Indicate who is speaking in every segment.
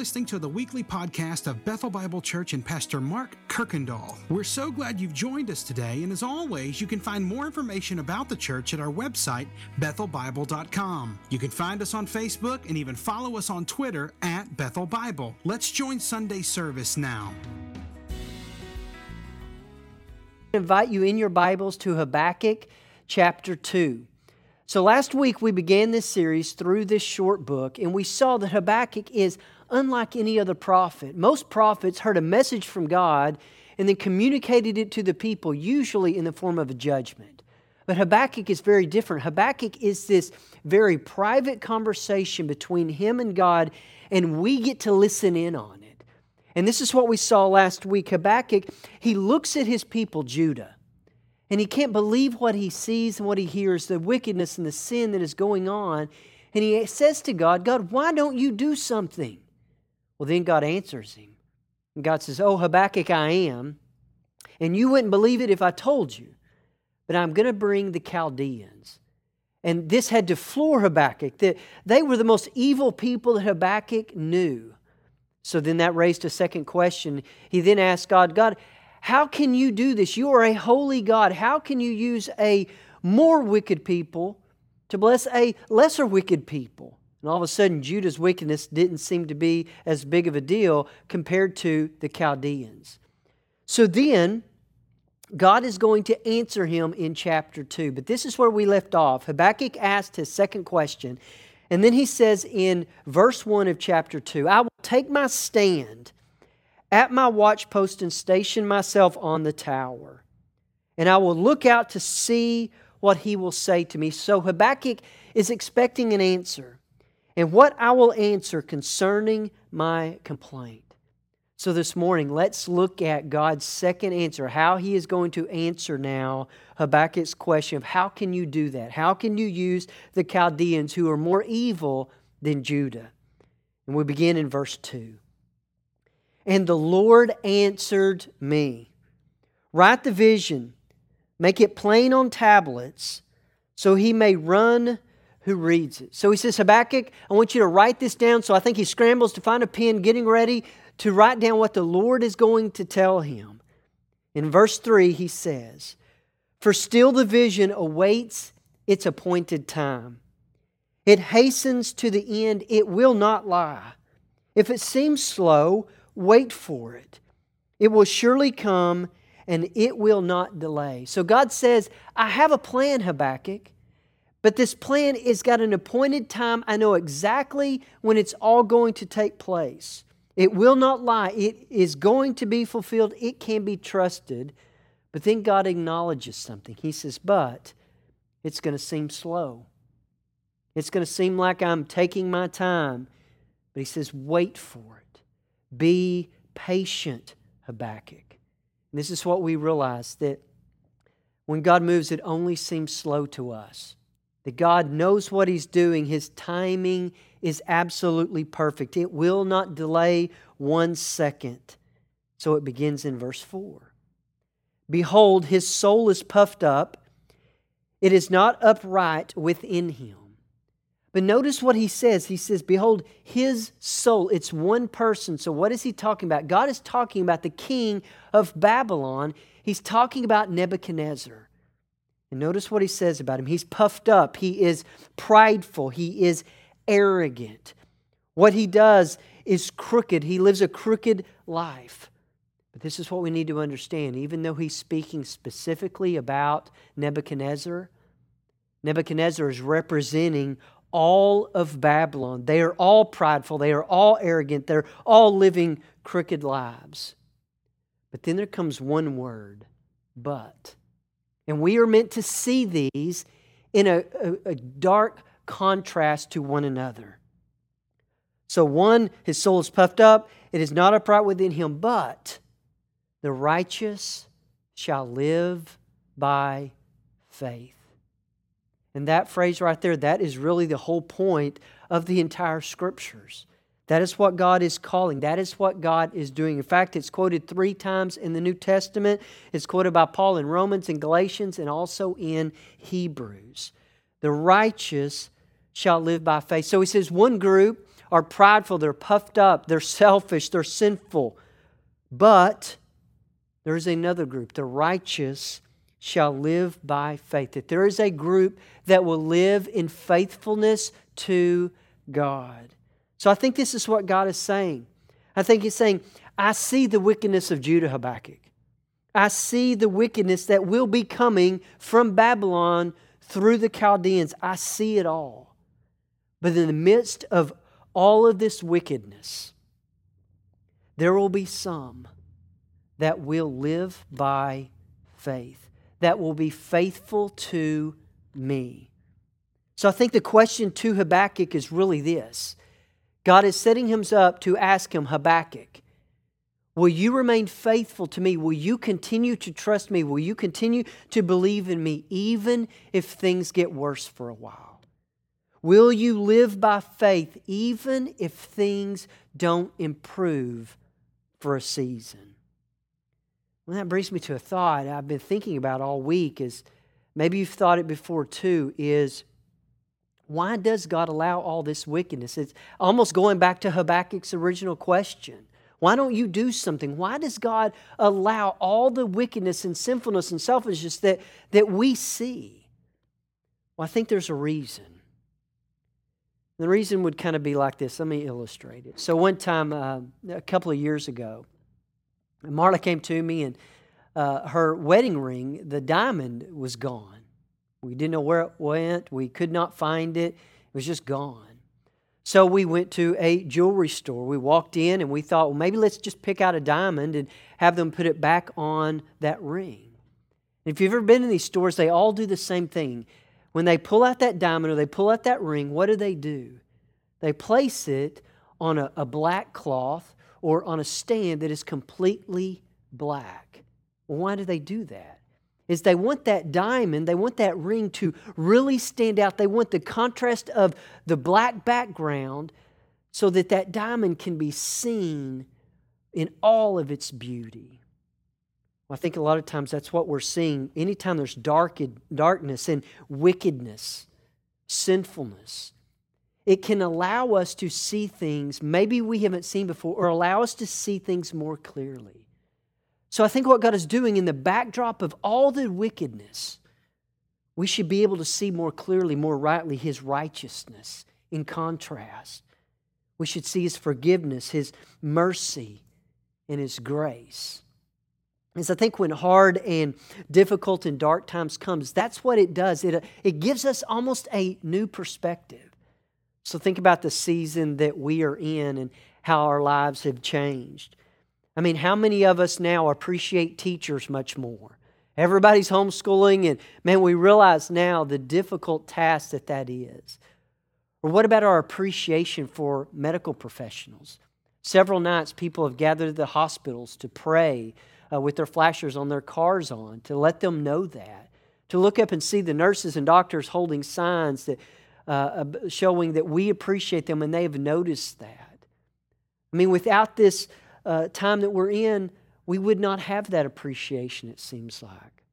Speaker 1: listening to the weekly podcast of Bethel Bible Church and Pastor Mark Kirkendall. We're so glad you've joined us today, and as always, you can find more information about the church at our website, bethelbible.com. You can find us on Facebook and even follow us on Twitter at Bethel Bible. Let's join Sunday service now.
Speaker 2: I invite you in your Bibles to Habakkuk chapter 2. So, last week we began this series through this short book, and we saw that Habakkuk is unlike any other prophet. Most prophets heard a message from God and then communicated it to the people, usually in the form of a judgment. But Habakkuk is very different. Habakkuk is this very private conversation between him and God, and we get to listen in on it. And this is what we saw last week. Habakkuk, he looks at his people, Judah and he can't believe what he sees and what he hears, the wickedness and the sin that is going on. And he says to God, God, why don't you do something? Well, then God answers him. And God says, Oh, Habakkuk, I am. And you wouldn't believe it if I told you. But I'm going to bring the Chaldeans. And this had to floor Habakkuk. That they were the most evil people that Habakkuk knew. So then that raised a second question. He then asked God, God, how can you do this? You are a holy God. How can you use a more wicked people to bless a lesser wicked people? And all of a sudden, Judah's wickedness didn't seem to be as big of a deal compared to the Chaldeans. So then, God is going to answer him in chapter 2. But this is where we left off. Habakkuk asked his second question. And then he says in verse 1 of chapter 2 I will take my stand at my watchpost and station myself on the tower. And I will look out to see what he will say to me. So Habakkuk is expecting an answer. And what I will answer concerning my complaint. So this morning, let's look at God's second answer, how he is going to answer now Habakkuk's question of how can you do that? How can you use the Chaldeans who are more evil than Judah? And we begin in verse 2. And the Lord answered me Write the vision, make it plain on tablets, so he may run who reads it. So he says, Habakkuk, I want you to write this down. So I think he scrambles to find a pen, getting ready to write down what the Lord is going to tell him. In verse 3, he says, For still the vision awaits its appointed time. It hastens to the end, it will not lie. If it seems slow, Wait for it. It will surely come and it will not delay. So God says, I have a plan, Habakkuk, but this plan has got an appointed time. I know exactly when it's all going to take place. It will not lie. It is going to be fulfilled. It can be trusted. But then God acknowledges something. He says, But it's going to seem slow. It's going to seem like I'm taking my time. But He says, Wait for it. Be patient, Habakkuk. And this is what we realize that when God moves, it only seems slow to us. That God knows what He's doing, His timing is absolutely perfect. It will not delay one second. So it begins in verse 4. Behold, his soul is puffed up, it is not upright within him. But notice what he says. He says, Behold, his soul, it's one person. So, what is he talking about? God is talking about the king of Babylon. He's talking about Nebuchadnezzar. And notice what he says about him. He's puffed up, he is prideful, he is arrogant. What he does is crooked, he lives a crooked life. But this is what we need to understand. Even though he's speaking specifically about Nebuchadnezzar, Nebuchadnezzar is representing all of Babylon. They are all prideful. They are all arrogant. They're all living crooked lives. But then there comes one word, but. And we are meant to see these in a, a, a dark contrast to one another. So, one, his soul is puffed up, it is not upright within him, but the righteous shall live by faith. And that phrase right there, that is really the whole point of the entire scriptures. That is what God is calling. That is what God is doing. In fact, it's quoted three times in the New Testament. It's quoted by Paul in Romans and Galatians and also in Hebrews. The righteous shall live by faith. So he says one group are prideful, they're puffed up, they're selfish, they're sinful. But there is another group, the righteous shall live by faith. That there is a group that will live in faithfulness to God. So I think this is what God is saying. I think He's saying, I see the wickedness of Judah, Habakkuk. I see the wickedness that will be coming from Babylon through the Chaldeans. I see it all. But in the midst of all of this wickedness, there will be some that will live by faith, that will be faithful to me. So I think the question to Habakkuk is really this God is setting him up to ask him, Habakkuk, will you remain faithful to me? Will you continue to trust me? Will you continue to believe in me, even if things get worse for a while? Will you live by faith, even if things don't improve for a season? Well, that brings me to a thought I've been thinking about all week is maybe you've thought it before too, is why does God allow all this wickedness? It's almost going back to Habakkuk's original question. Why don't you do something? Why does God allow all the wickedness and sinfulness and selfishness that, that we see? Well, I think there's a reason. The reason would kind of be like this. Let me illustrate it. So, one time, uh, a couple of years ago, Marla came to me and uh, her wedding ring, the diamond, was gone. We didn't know where it went. We could not find it. It was just gone. So we went to a jewelry store. We walked in and we thought, well, maybe let's just pick out a diamond and have them put it back on that ring. if you've ever been in these stores, they all do the same thing. When they pull out that diamond or they pull out that ring, what do they do? They place it on a, a black cloth or on a stand that is completely black. Why do they do that? Is they want that diamond, they want that ring to really stand out. They want the contrast of the black background so that that diamond can be seen in all of its beauty. Well, I think a lot of times that's what we're seeing. Anytime there's dark, darkness and wickedness, sinfulness, it can allow us to see things maybe we haven't seen before or allow us to see things more clearly. So I think what God is doing in the backdrop of all the wickedness, we should be able to see more clearly, more rightly, His righteousness in contrast. We should see His forgiveness, His mercy, and His grace. As I think when hard and difficult and dark times comes, that's what it does. It, uh, it gives us almost a new perspective. So think about the season that we are in and how our lives have changed. I mean, how many of us now appreciate teachers much more? Everybody's homeschooling, and man, we realize now the difficult task that that is. Or what about our appreciation for medical professionals? Several nights, people have gathered at the hospitals to pray uh, with their flashers on their cars on to let them know that. To look up and see the nurses and doctors holding signs that, uh, showing that we appreciate them and they have noticed that. I mean, without this uh, time that we're in, we would not have that appreciation, it seems like.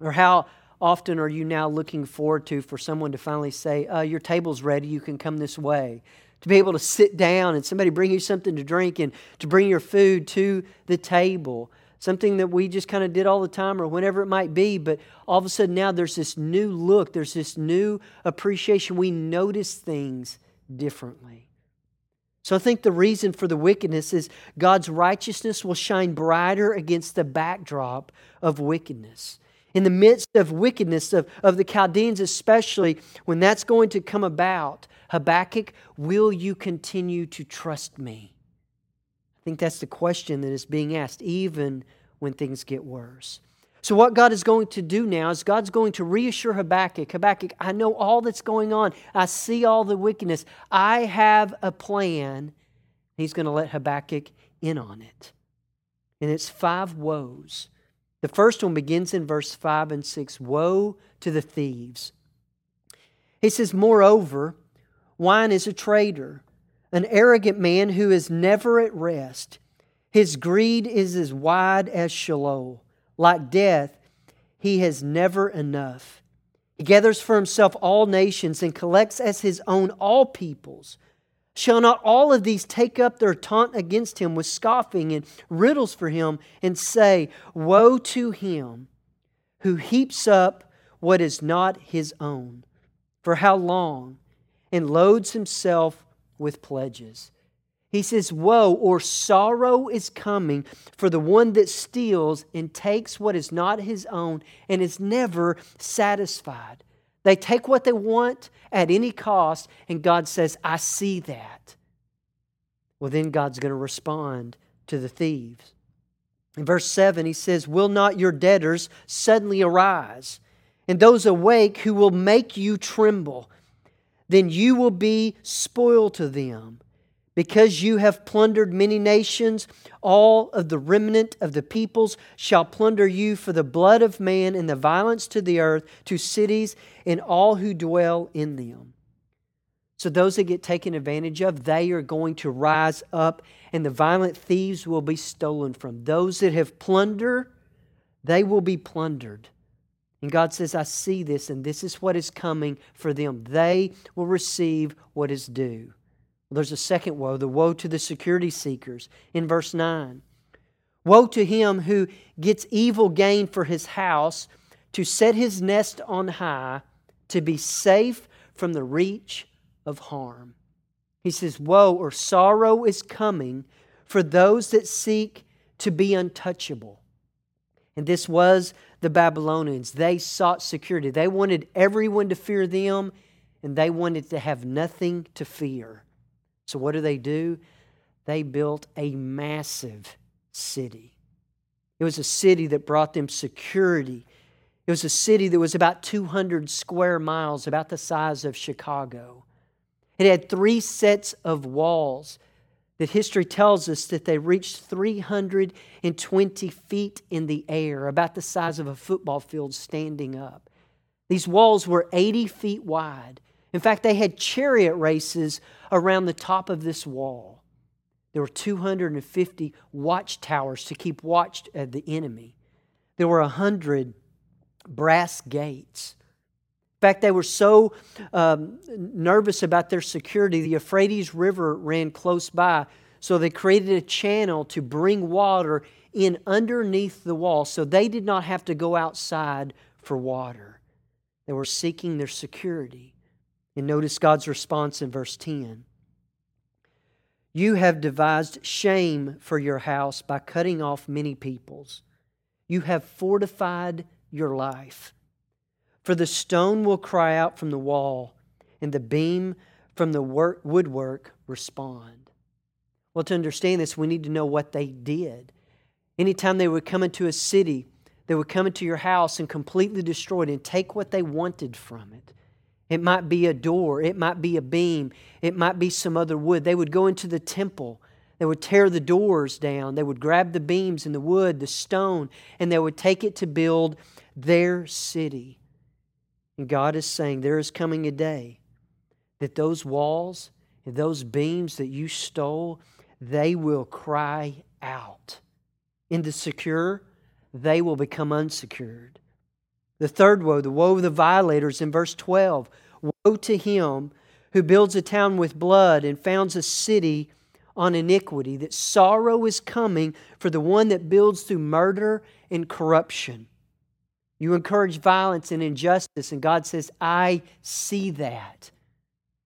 Speaker 2: Or how often are you now looking forward to for someone to finally say, uh, Your table's ready, you can come this way? To be able to sit down and somebody bring you something to drink and to bring your food to the table. Something that we just kind of did all the time or whenever it might be, but all of a sudden now there's this new look, there's this new appreciation. We notice things differently. So I think the reason for the wickedness is God's righteousness will shine brighter against the backdrop of wickedness. In the midst of wickedness, of, of the Chaldeans especially, when that's going to come about, Habakkuk, will you continue to trust me? I think that's the question that is being asked, even when things get worse. So, what God is going to do now is God's going to reassure Habakkuk Habakkuk, I know all that's going on. I see all the wickedness. I have a plan. He's going to let Habakkuk in on it. And it's five woes. The first one begins in verse 5 and 6 Woe to the thieves. He says, Moreover, wine is a traitor, an arrogant man who is never at rest. His greed is as wide as Sheol like death, he has never enough. He gathers for himself all nations and collects as his own all peoples. Shall not all of these take up their taunt against him with scoffing and riddles for him and say, Woe to him who heaps up what is not his own? For how long? And loads himself with pledges. He says, Woe or sorrow is coming for the one that steals and takes what is not his own and is never satisfied. They take what they want at any cost, and God says, I see that. Well, then God's going to respond to the thieves. In verse 7, he says, Will not your debtors suddenly arise, and those awake who will make you tremble? Then you will be spoil to them because you have plundered many nations, all of the remnant of the peoples shall plunder you for the blood of man and the violence to the earth, to cities and all who dwell in them. So, those that get taken advantage of, they are going to rise up, and the violent thieves will be stolen from. Those that have plundered, they will be plundered. And God says, I see this, and this is what is coming for them. They will receive what is due. There's a second woe, the woe to the security seekers in verse 9. Woe to him who gets evil gain for his house, to set his nest on high, to be safe from the reach of harm. He says, Woe or sorrow is coming for those that seek to be untouchable. And this was the Babylonians. They sought security. They wanted everyone to fear them, and they wanted to have nothing to fear. So, what do they do? They built a massive city. It was a city that brought them security. It was a city that was about 200 square miles, about the size of Chicago. It had three sets of walls that history tells us that they reached 320 feet in the air, about the size of a football field standing up. These walls were 80 feet wide. In fact, they had chariot races around the top of this wall. There were 250 watchtowers to keep watch of the enemy. There were 100 brass gates. In fact, they were so um, nervous about their security, the Euphrates River ran close by, so they created a channel to bring water in underneath the wall so they did not have to go outside for water. They were seeking their security. And notice God's response in verse 10. You have devised shame for your house by cutting off many peoples. You have fortified your life. For the stone will cry out from the wall, and the beam from the work, woodwork respond. Well, to understand this, we need to know what they did. Anytime they would come into a city, they would come into your house and completely destroy it and take what they wanted from it. It might be a door, it might be a beam, it might be some other wood. They would go into the temple. They would tear the doors down. They would grab the beams and the wood, the stone, and they would take it to build their city. And God is saying there is coming a day that those walls and those beams that you stole, they will cry out. In the secure, they will become unsecured. The third woe, the woe of the violators in verse 12. Woe to him who builds a town with blood and founds a city on iniquity, that sorrow is coming for the one that builds through murder and corruption. You encourage violence and injustice, and God says, I see that.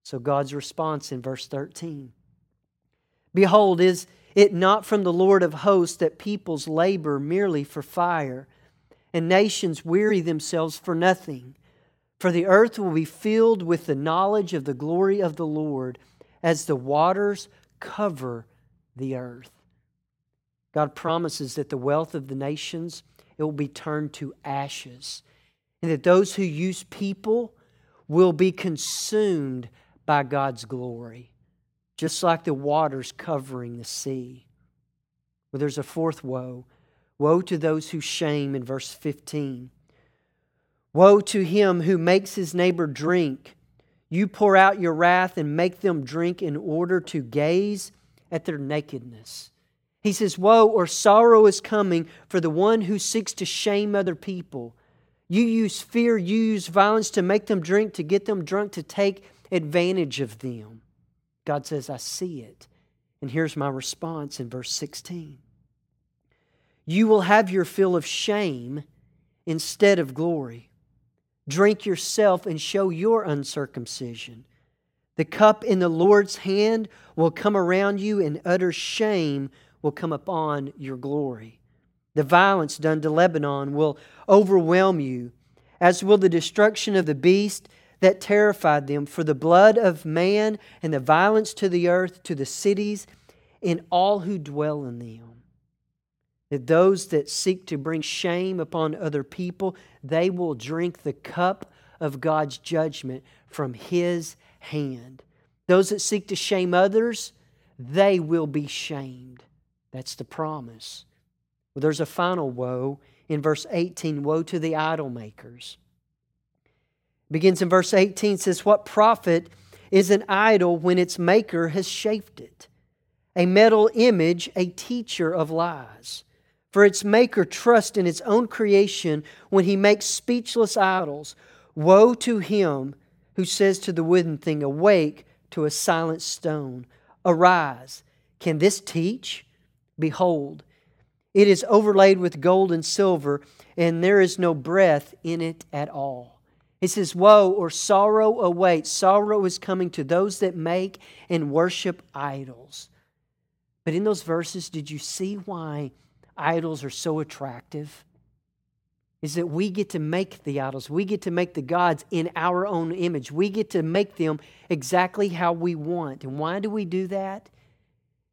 Speaker 2: So God's response in verse 13 Behold, is it not from the Lord of hosts that peoples labor merely for fire? And nations weary themselves for nothing. For the earth will be filled with the knowledge of the glory of the Lord as the waters cover the earth. God promises that the wealth of the nations it will be turned to ashes and that those who use people will be consumed by God's glory just like the waters covering the sea. Well, there's a fourth woe Woe to those who shame in verse 15. Woe to him who makes his neighbor drink. You pour out your wrath and make them drink in order to gaze at their nakedness. He says, Woe or sorrow is coming for the one who seeks to shame other people. You use fear, you use violence to make them drink, to get them drunk, to take advantage of them. God says, I see it. And here's my response in verse 16 You will have your fill of shame instead of glory. Drink yourself and show your uncircumcision. The cup in the Lord's hand will come around you, and utter shame will come upon your glory. The violence done to Lebanon will overwhelm you, as will the destruction of the beast that terrified them. For the blood of man and the violence to the earth, to the cities, and all who dwell in them. That those that seek to bring shame upon other people, they will drink the cup of God's judgment from His hand. Those that seek to shame others, they will be shamed. That's the promise. Well, there's a final woe in verse 18 Woe to the idol makers. begins in verse 18 says, What profit is an idol when its maker has shaped it? A metal image, a teacher of lies. For its maker trusts in its own creation when he makes speechless idols. Woe to him who says to the wooden thing, Awake to a silent stone, Arise. Can this teach? Behold, it is overlaid with gold and silver, and there is no breath in it at all. It says, Woe or sorrow awaits. Sorrow is coming to those that make and worship idols. But in those verses, did you see why idols are so attractive? is that we get to make the idols. We get to make the gods in our own image. We get to make them exactly how we want. And why do we do that?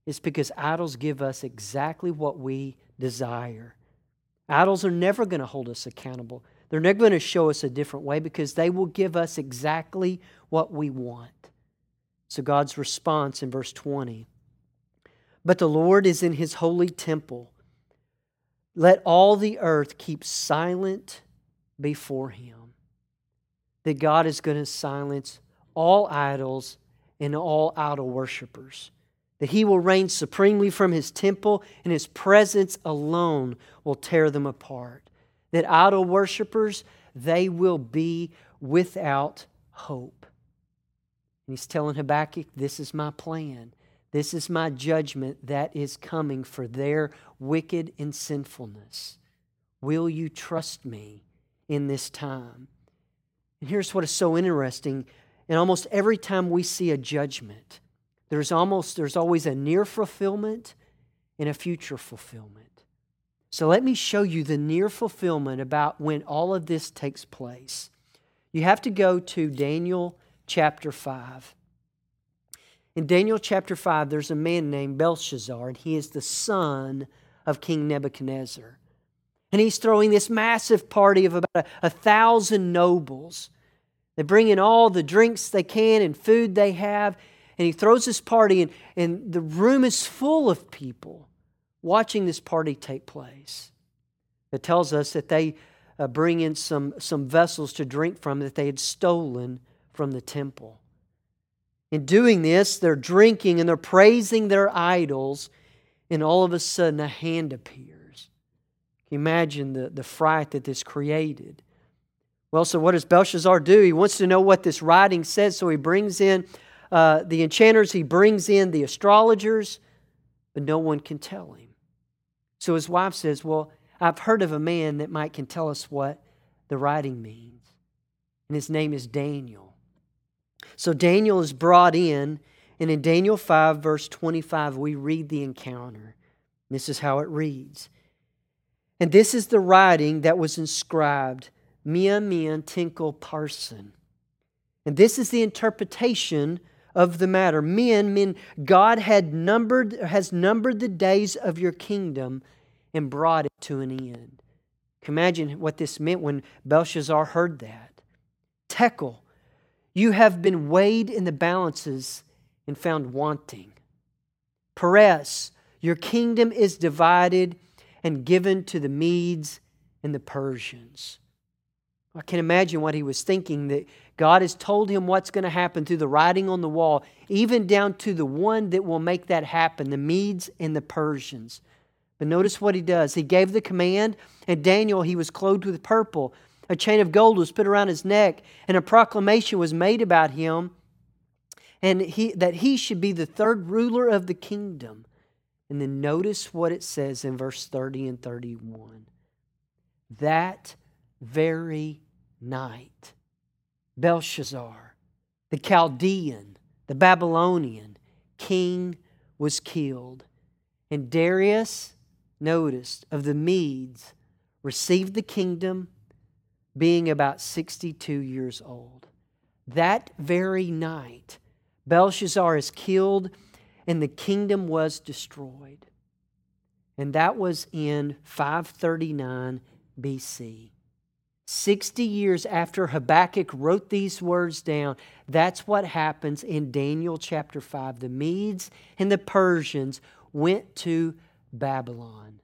Speaker 2: It's because idols give us exactly what we desire. Idols are never going to hold us accountable. They're never going to show us a different way because they will give us exactly what we want. So, God's response in verse 20 But the Lord is in his holy temple. Let all the earth keep silent before him. That God is going to silence all idols and all idol worshippers. That he will reign supremely from his temple, and his presence alone will tear them apart. That idol worshippers, they will be without hope. And he's telling Habakkuk, This is my plan. This is my judgment that is coming for their wicked and sinfulness. Will you trust me in this time? And here's what is so interesting. And almost every time we see a judgment, there's almost there's always a near fulfillment and a future fulfillment. So let me show you the near fulfillment about when all of this takes place. You have to go to Daniel chapter 5. In Daniel chapter 5, there's a man named Belshazzar, and he is the son of King Nebuchadnezzar. And he's throwing this massive party of about a, a thousand nobles. They bring in all the drinks they can and food they have, and he throws this party, and, and the room is full of people watching this party take place. It tells us that they uh, bring in some, some vessels to drink from that they had stolen from the temple. In doing this, they're drinking and they're praising their idols, and all of a sudden a hand appears. Imagine the, the fright that this created? Well, so what does Belshazzar do? He wants to know what this writing says, so he brings in uh, the enchanters, he brings in the astrologers, but no one can tell him. So his wife says, Well, I've heard of a man that might can tell us what the writing means. And his name is Daniel. So Daniel is brought in, and in Daniel 5, verse 25, we read the encounter. This is how it reads. And this is the writing that was inscribed Mene Mene Tekel Parsin. And this is the interpretation of the matter. Men, men, God had numbered, has numbered the days of your kingdom and brought it to an end. Imagine what this meant when Belshazzar heard that. Tekel, you have been weighed in the balances and found wanting. Peres, your kingdom is divided and given to the Medes and the Persians. I can imagine what he was thinking that God has told him what's going to happen through the writing on the wall, even down to the one that will make that happen the Medes and the Persians. But notice what he does. He gave the command, and Daniel, he was clothed with purple. A chain of gold was put around his neck, and a proclamation was made about him. and he, that he should be the third ruler of the kingdom. And then notice what it says in verse 30 and 31. That very night, Belshazzar, the Chaldean, the Babylonian king, was killed. And Darius, noticed, of the Medes, received the kingdom being about 62 years old. That very night, Belshazzar is killed and the kingdom was destroyed. And that was in 539 BC. 60 years after Habakkuk wrote these words down, that's what happens in Daniel chapter 5. The Medes and the Persians went to Babylon.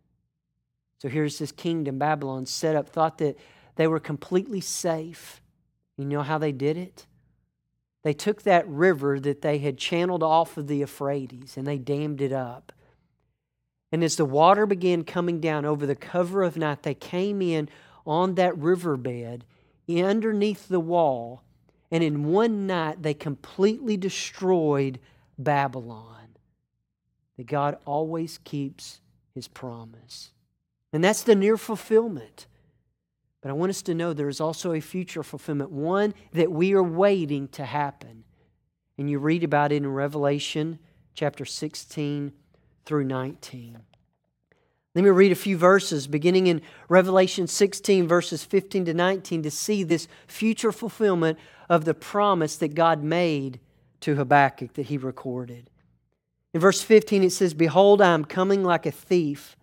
Speaker 2: So here's this kingdom, Babylon, set up, thought that they were completely safe. You know how they did it? They took that river that they had channeled off of the Euphrates and they dammed it up. And as the water began coming down over the cover of night, they came in on that riverbed underneath the wall, and in one night they completely destroyed Babylon. That God always keeps his promise. And that's the near fulfillment. But I want us to know there is also a future fulfillment, one that we are waiting to happen. And you read about it in Revelation chapter 16 through 19. Let me read a few verses beginning in Revelation 16, verses 15 to 19, to see this future fulfillment of the promise that God made to Habakkuk that he recorded. In verse 15, it says, Behold, I am coming like a thief.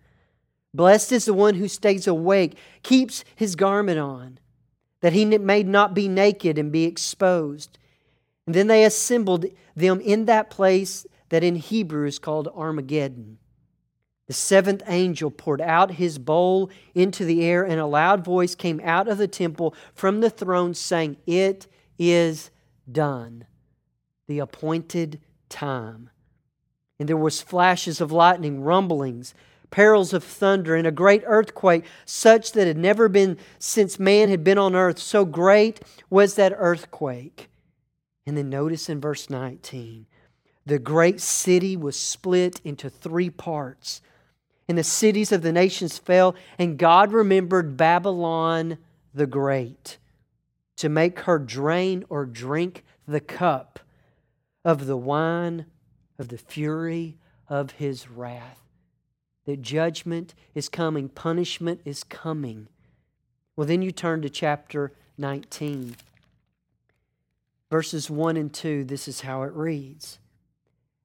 Speaker 2: Blessed is the one who stays awake, keeps his garment on, that he may not be naked and be exposed. And then they assembled them in that place that in Hebrew is called Armageddon. The seventh angel poured out his bowl into the air, and a loud voice came out of the temple from the throne, saying, It is done, the appointed time. And there was flashes of lightning, rumblings, perils of thunder, and a great earthquake, such that had never been since man had been on earth. So great was that earthquake. And then notice in verse 19 the great city was split into three parts, and the cities of the nations fell, and God remembered Babylon the Great to make her drain or drink the cup of the wine of the fury of his wrath that judgment is coming, punishment is coming. Well, then you turn to chapter 19. Verses 1 and 2, this is how it reads.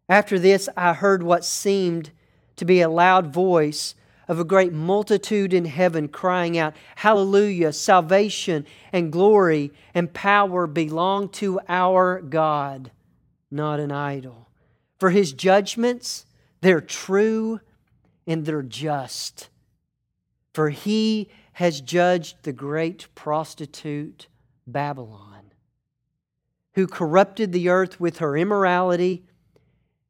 Speaker 2: After this, I heard what seemed to be a loud voice of a great multitude in heaven crying out, Hallelujah! Salvation and glory and power belong to our God, not an idol. For his judgments, they're true and they're just. For he has judged the great prostitute Babylon, who corrupted the earth with her immorality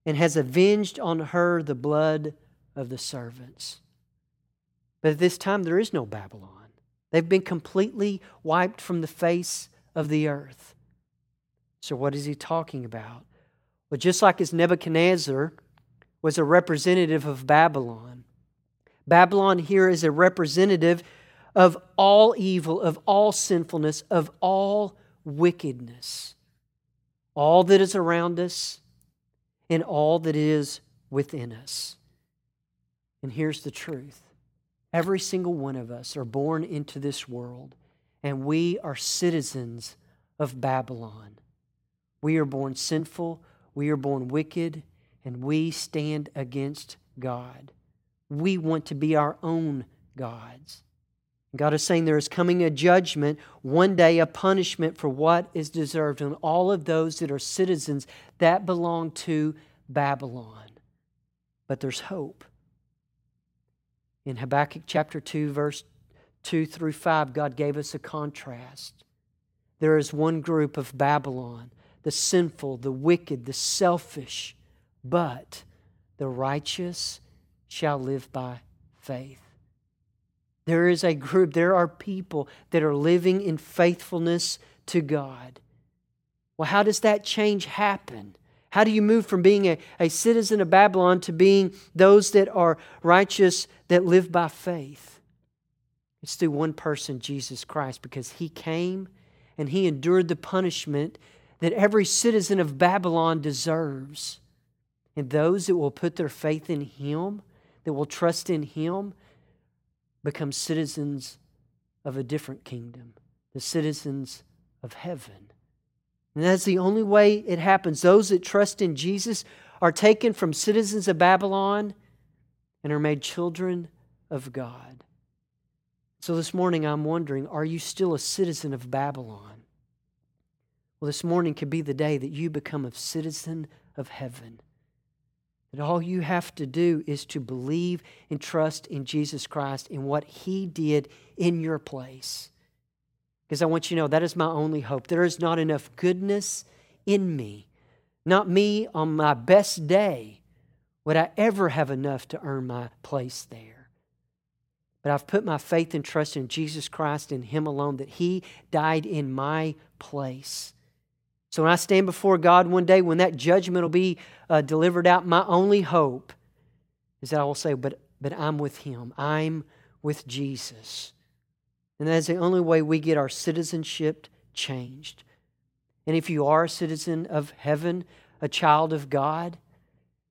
Speaker 2: and has avenged on her the blood of the servants. But at this time, there is no Babylon. They've been completely wiped from the face of the earth. So, what is he talking about? Well, just like as Nebuchadnezzar was a representative of Babylon. Babylon here is a representative of all evil, of all sinfulness, of all wickedness, all that is around us, and all that is within us. And here's the truth every single one of us are born into this world, and we are citizens of Babylon. We are born sinful, we are born wicked, and we stand against God. We want to be our own gods. God is saying there is coming a judgment, one day a punishment for what is deserved on all of those that are citizens that belong to Babylon. But there's hope. In Habakkuk chapter 2, verse 2 through 5, God gave us a contrast. There is one group of Babylon, the sinful, the wicked, the selfish, but the righteous shall live by faith. There is a group, there are people that are living in faithfulness to God. Well, how does that change happen? How do you move from being a, a citizen of Babylon to being those that are righteous that live by faith? It's through one person, Jesus Christ, because he came and he endured the punishment that every citizen of Babylon deserves. And those that will put their faith in him, that will trust in him, become citizens of a different kingdom, the citizens of heaven. And that's the only way it happens. Those that trust in Jesus are taken from citizens of Babylon and are made children of God. So this morning I'm wondering are you still a citizen of Babylon? Well, this morning could be the day that you become a citizen of heaven. That all you have to do is to believe and trust in Jesus Christ and what He did in your place. Because I want you to know that is my only hope. There is not enough goodness in me, not me on my best day, would I ever have enough to earn my place there. But I've put my faith and trust in Jesus Christ and Him alone, that He died in my place. So when I stand before God one day, when that judgment will be uh, delivered out, my only hope is that I will say, but, but I'm with Him. I'm with Jesus. And that is the only way we get our citizenship changed. And if you are a citizen of heaven, a child of God,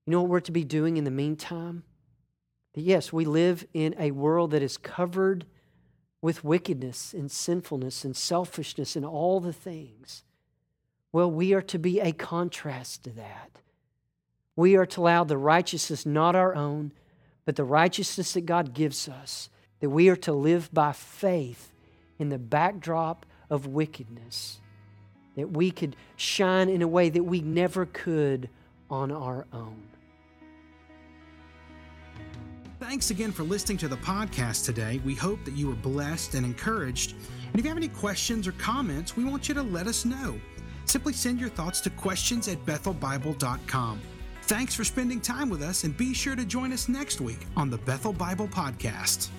Speaker 2: you know what we're to be doing in the meantime? That yes, we live in a world that is covered with wickedness and sinfulness and selfishness and all the things. Well, we are to be a contrast to that. We are to allow the righteousness, not our own, but the righteousness that God gives us that we are to live by faith in the backdrop of wickedness, that we could shine in a way that we never could on our own.
Speaker 1: Thanks again for listening to the podcast today. We hope that you were blessed and encouraged. And if you have any questions or comments, we want you to let us know. Simply send your thoughts to questions at bethelbible.com. Thanks for spending time with us, and be sure to join us next week on the Bethel Bible Podcast.